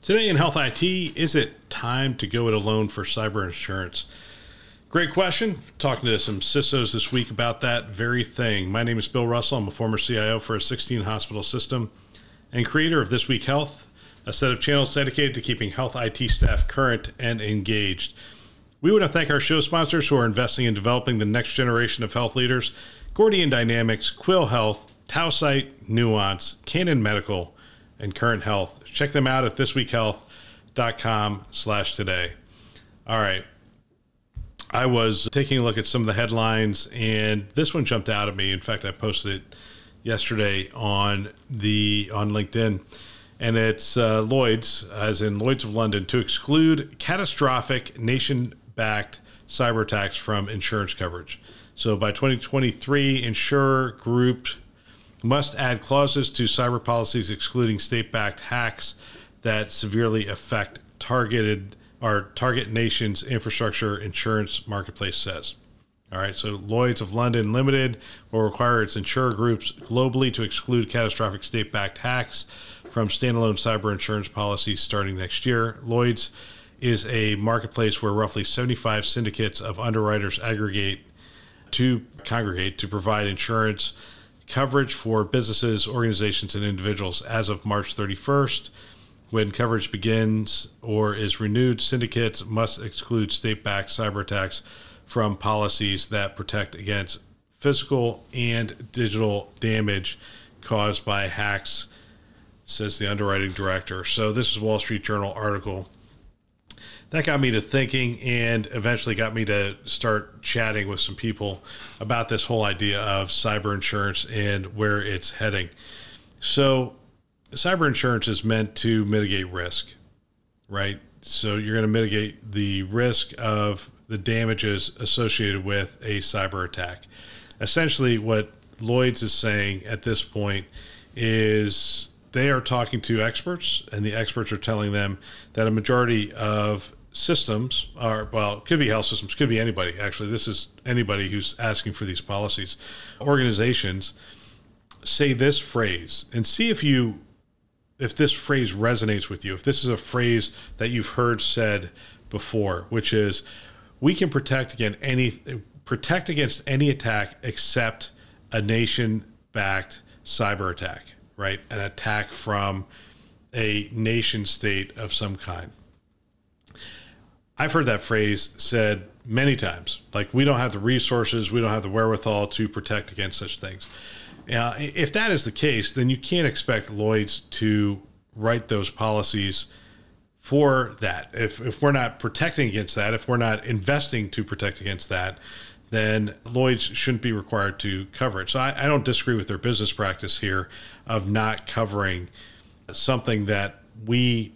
Today in Health IT, is it time to go it alone for cyber insurance? Great question. Talking to some CISOs this week about that very thing. My name is Bill Russell. I'm a former CIO for a 16 hospital system and creator of This Week Health, a set of channels dedicated to keeping health IT staff current and engaged. We want to thank our show sponsors who are investing in developing the next generation of health leaders Gordian Dynamics, Quil Health, Tausight, Nuance, Canon Medical, and Current Health. Check them out at thisweekhealth.com slash today. All right. I was taking a look at some of the headlines, and this one jumped out at me. In fact, I posted it yesterday on the on LinkedIn, and it's uh, Lloyd's, as in Lloyd's of London, to exclude catastrophic nation-backed cyber attacks from insurance coverage. So by 2023, insurer groups must add clauses to cyber policies excluding state-backed hacks that severely affect targeted our target nation's infrastructure insurance marketplace says. All right, so Lloyd's of London Limited will require its insurer groups globally to exclude catastrophic state backed hacks from standalone cyber insurance policies starting next year. Lloyd's is a marketplace where roughly 75 syndicates of underwriters aggregate to congregate to provide insurance coverage for businesses, organizations, and individuals as of March 31st. When coverage begins or is renewed, syndicates must exclude state backed cyber attacks from policies that protect against physical and digital damage caused by hacks, says the underwriting director. So, this is Wall Street Journal article that got me to thinking and eventually got me to start chatting with some people about this whole idea of cyber insurance and where it's heading. So, cyber insurance is meant to mitigate risk, right? So, you're going to mitigate the risk of the damages associated with a cyber attack. Essentially, what Lloyd's is saying at this point is they are talking to experts, and the experts are telling them that a majority of systems are well could be health systems could be anybody actually. This is anybody who's asking for these policies. Organizations say this phrase and see if you if this phrase resonates with you. If this is a phrase that you've heard said before which is we can protect against any protect against any attack except a nation backed cyber attack right? An attack from a nation state of some kind I've heard that phrase said many times. Like, we don't have the resources, we don't have the wherewithal to protect against such things. Now, if that is the case, then you can't expect Lloyd's to write those policies for that. If, if we're not protecting against that, if we're not investing to protect against that, then Lloyd's shouldn't be required to cover it. So I, I don't disagree with their business practice here of not covering something that we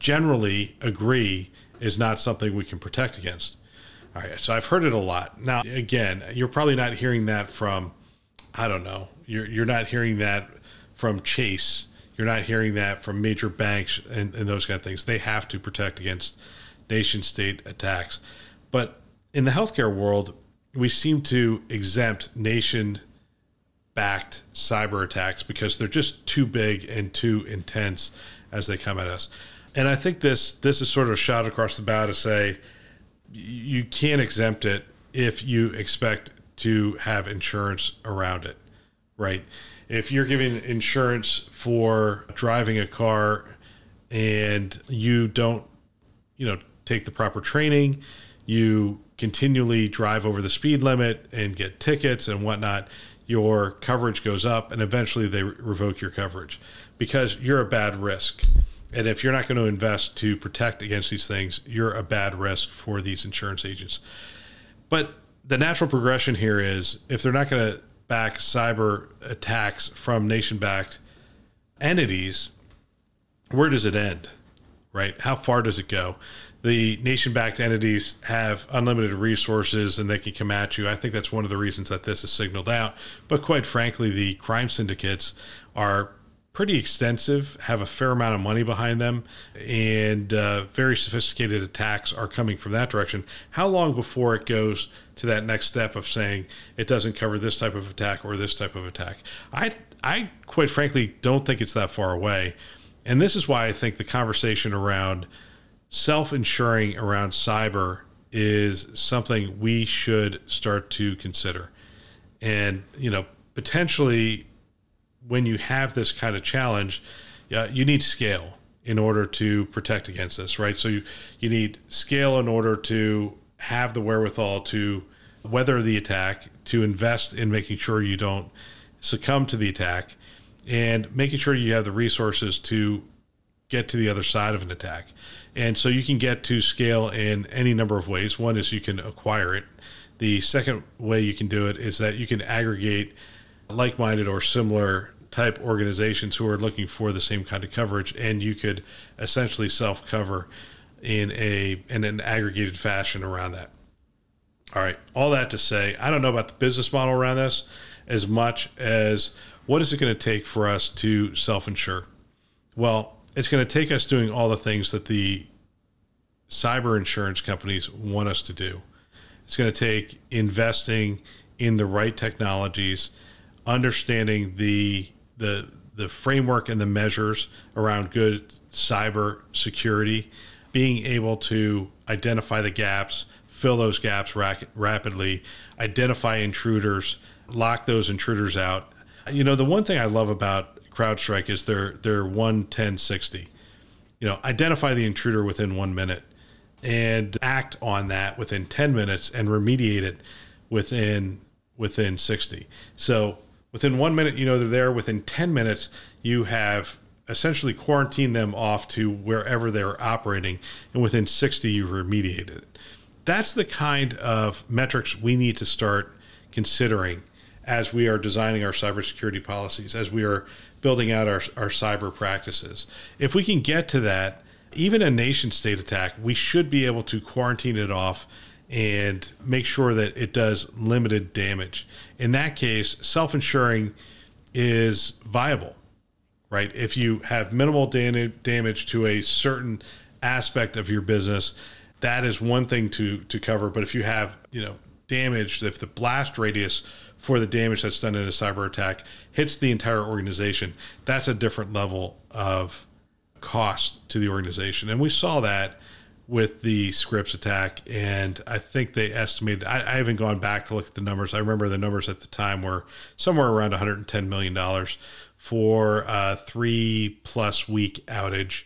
generally agree is not something we can protect against. All right, so I've heard it a lot. Now, again, you're probably not hearing that from, I don't know, you're, you're not hearing that from Chase. You're not hearing that from major banks and, and those kind of things. They have to protect against nation state attacks. But in the healthcare world, we seem to exempt nation backed cyber attacks because they're just too big and too intense as they come at us and I think this this is sort of shot across the bow to say you can't exempt it if you expect to have insurance around it, right? If you're giving insurance for driving a car and you don't, you know, take the proper training, you continually drive over the speed limit and get tickets and whatnot, your coverage goes up and eventually they revoke your coverage because you're a bad risk. And if you're not going to invest to protect against these things, you're a bad risk for these insurance agents. But the natural progression here is if they're not going to back cyber attacks from nation backed entities, where does it end? Right? How far does it go? the nation backed entities have unlimited resources and they can come at you. I think that's one of the reasons that this is signaled out. But quite frankly, the crime syndicates are pretty extensive, have a fair amount of money behind them, and uh, very sophisticated attacks are coming from that direction. How long before it goes to that next step of saying it doesn't cover this type of attack or this type of attack? I, I quite frankly don't think it's that far away. And this is why I think the conversation around self insuring around cyber is something we should start to consider. And, you know, potentially when you have this kind of challenge, uh, you need scale in order to protect against this, right? So you, you need scale in order to have the wherewithal to weather the attack, to invest in making sure you don't succumb to the attack, and making sure you have the resources to get to the other side of an attack. And so you can get to scale in any number of ways. One is you can acquire it. The second way you can do it is that you can aggregate like minded or similar type organizations who are looking for the same kind of coverage, and you could essentially self cover in a in an aggregated fashion around that. All right, all that to say, I don't know about the business model around this as much as what is it going to take for us to self insure? Well, it's going to take us doing all the things that the cyber insurance companies want us to do. It's going to take investing in the right technologies, understanding the the the framework and the measures around good cyber security, being able to identify the gaps, fill those gaps rapidly, identify intruders, lock those intruders out. You know, the one thing I love about CrowdStrike is their their one ten sixty. You know, identify the intruder within one minute and act on that within 10 minutes and remediate it within within 60 so within one minute, you know they're there. Within 10 minutes, you have essentially quarantined them off to wherever they're operating. And within 60, you've remediated it. That's the kind of metrics we need to start considering as we are designing our cybersecurity policies, as we are building out our, our cyber practices. If we can get to that, even a nation state attack, we should be able to quarantine it off and make sure that it does limited damage. In that case, self insuring is viable, right? If you have minimal damage to a certain aspect of your business, that is one thing to to cover. But if you have, you know, damage, if the blast radius for the damage that's done in a cyber attack hits the entire organization, that's a different level of cost to the organization. And we saw that with the Scripps attack, and I think they estimated. I, I, haven't gone back to look at the numbers. I remember the numbers at the time were somewhere around 110 million dollars for a three plus week outage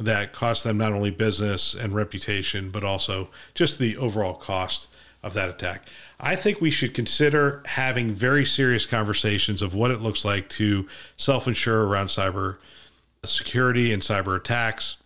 that cost them not only business and reputation, but also just the overall cost of that attack. I think we should consider having very serious conversations of what it looks like to self insure around cyber security and cyber attacks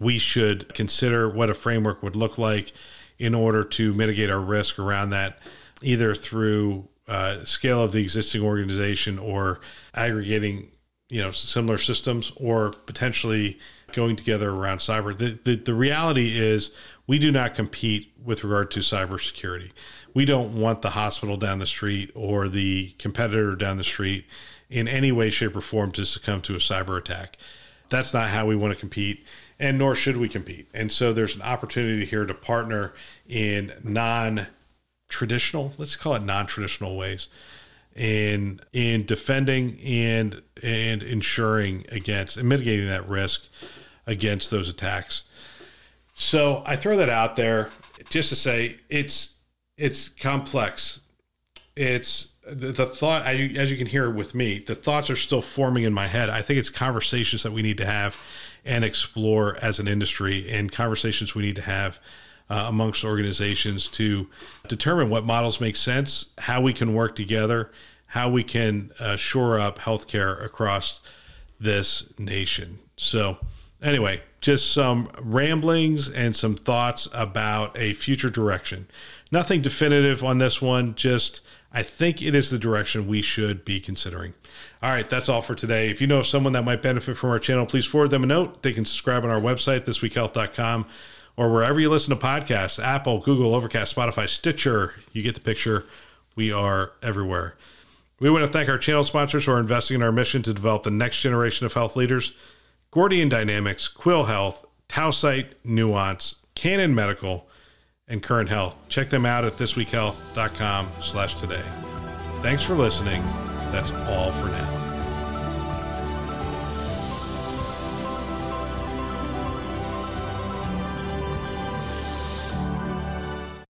we should consider what a framework would look like in order to mitigate our risk around that, either through uh, scale of the existing organization or aggregating, you know, similar systems, or potentially going together around cyber. The, the, the reality is we do not compete with regard to cybersecurity. We don't want the hospital down the street or the competitor down the street in any way, shape, or form to succumb to a cyber attack. That's not how we want to compete and nor should we compete. And so there's an opportunity here to partner in non traditional, let's call it non traditional ways in in defending and and ensuring against and mitigating that risk against those attacks. So I throw that out there just to say it's it's complex. It's the, thought as you, as you can hear with me, the thoughts are still forming in my head. I think it's conversations that we need to have and explore as an industry and conversations we need to have uh, amongst organizations to determine what models make sense, how we can work together, how we can uh, shore up healthcare across this nation. So, anyway, just some ramblings and some thoughts about a future direction. Nothing definitive on this one, just I think it is the direction we should be considering. All right, that's all for today. If you know someone that might benefit from our channel, please forward them a note. They can subscribe on our website, thisweekhealth.com, or wherever you listen to podcasts Apple, Google, Overcast, Spotify, Stitcher. You get the picture. We are everywhere. We want to thank our channel sponsors who are investing in our mission to develop the next generation of health leaders Gordian Dynamics, Quil Health, Tausight, Nuance, Canon Medical, and Current Health. Check them out at thisweekhealth.com slash today. Thanks for listening. That's all for now.